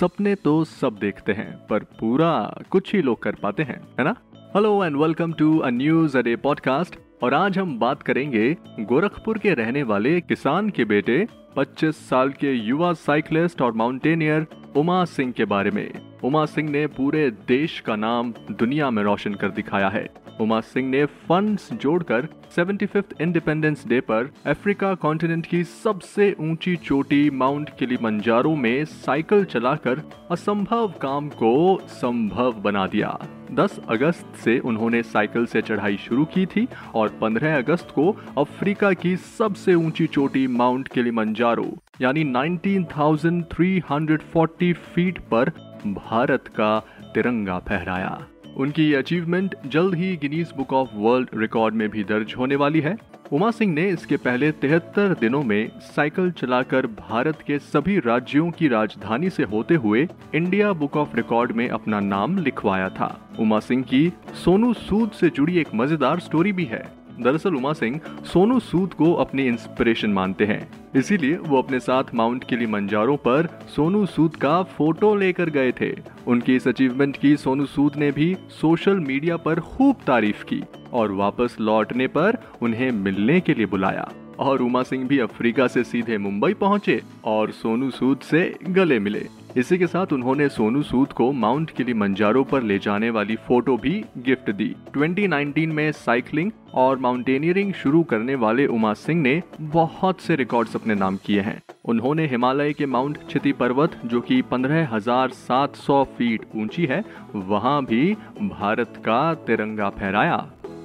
सपने तो सब देखते हैं, पर पूरा कुछ ही लोग कर पाते हैं, है ना? Hello and welcome to a news a day podcast और आज हम बात करेंगे गोरखपुर के रहने वाले किसान के बेटे 25 साल के युवा साइकिलिस्ट और माउंटेनियर उमा सिंह के बारे में। उमा सिंह ने पूरे देश का नाम दुनिया में रोशन कर दिखाया है। उमा सिंह ने फंड्स जोड़कर 75th इंडिपेंडेंस डे पर अफ्रीका कॉन्टिनेंट की सबसे ऊँची चोटी माउंट किलिमंजारो में साइकिल चलाकर असंभव काम को संभव बना दिया। 10 अगस्त से उन्होंने साइकिल से चढ़ाई शुरू की थी और 15 अगस्त को अफ्रीका की सबसे ऊँची चोटी माउंट किलिमंजारो यानी 19,340 फीट पर भारत का तिरंगा फहराया। उनकी अचीवमेंट जल्द ही Guinness Book of World Record में भी दर्ज होने वाली है। उमा सिंह ने इसके पहले तिहत्तर दिनों में साइकिल चलाकर भारत के सभी राज्यों की राजधानी से होते हुए इंडिया बुक ऑफ़ रिकॉर्ड में अपना नाम लिखवाया था। उमा सिंह की सोनू सूद से जुड़ी एक मज़ेदार स्टोरी भी है। दरअसल उमा सिंह सोनू सूद को अपनी इंस्पिरेशन मानते हैं। इसीलिए वो अपने साथ माउंट किलिमंजारो पर सोनू सूद का फ़ोटो लेकर गए थे। उनकी इस अचीवमेंट की सोनू सूद ने भी सोशल मीडिया पर खूब तारीफ़ की और वापस लौटने पर उन्हें मिलने के लिए बुलाया। और उमा सिंह भी अफ्रीका से सीधे मुंबई पहुँचे और सोनू सूद से गले मिले। इसी के साथ उन्होंने सोनू सूद को माउंट किलिमंजारो पर ले जाने वाली फ़ोटो भी गिफ्ट दी। 2019 में साइकिलिंग और माउंटेनियरिंग शुरू करने वाले उमा सिंह ने बहुत से रिकॉर्ड्स अपने नाम किए हैं। उन्होंने हिमालय के माउंट क्षति पर्वत जो कि 15,700 फीट ऊँची है वहाँ भी भारत का तिरंगा फहराया।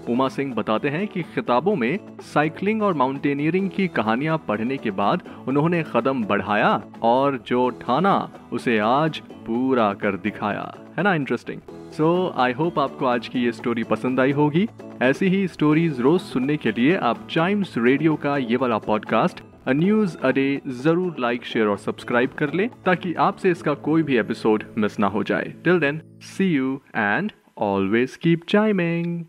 उमा सिंह बताते हैं कि खिताबों में साइकिलिंग और माउंटेनियरिंग की कहानियाँ पढ़ने के बाद उन्होंने कदम बढ़ाया और जो ठाना, उसे आज पूरा कर दिखाया। है ना? इंटरेस्टिंग सो आई होप आपको आज की ये स्टोरी पसंद आई होगी। ऐसी ही स्टोरीज रोज सुनने के लिए आप टाइम्स रेडियो का ये वाला पॉडकास्ट अ न्यूज़ अडे ज़रूर लाइक शेयर और सब्सक्राइब कर ले, ताकि आपसे इसका कोई भी एपिसोड मिस ना हो जाए। Till then see you and always keep chiming